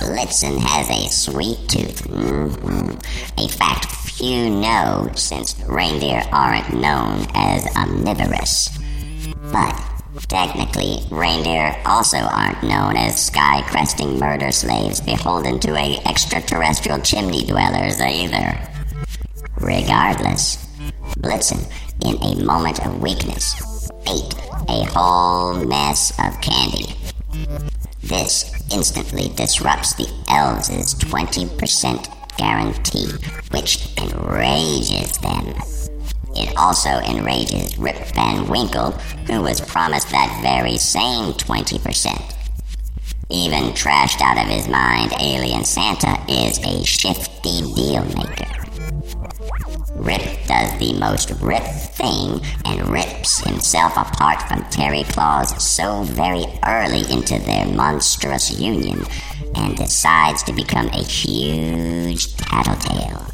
Blitzen has a sweet tooth. Mhm. A fact few know since reindeer aren't known as omnivorous. But technically, reindeer also aren't known as sky cresting murder slaves beholden to a extraterrestrial chimney dwellers either. Regardless, Blitzen, in a moment of weakness, ate a whole mess of candy. This instantly disrupts the elves' 20% guarantee, which enrages them. It also enrages Rip Van Winkle, who was promised that very same 20%. Even trashed out of his mind, Alien Santa is a shifty deal maker. Rip does the most Rip thing and rips himself apart from Terry Claus so very early into their monstrous union and decides to become a huge tattletale.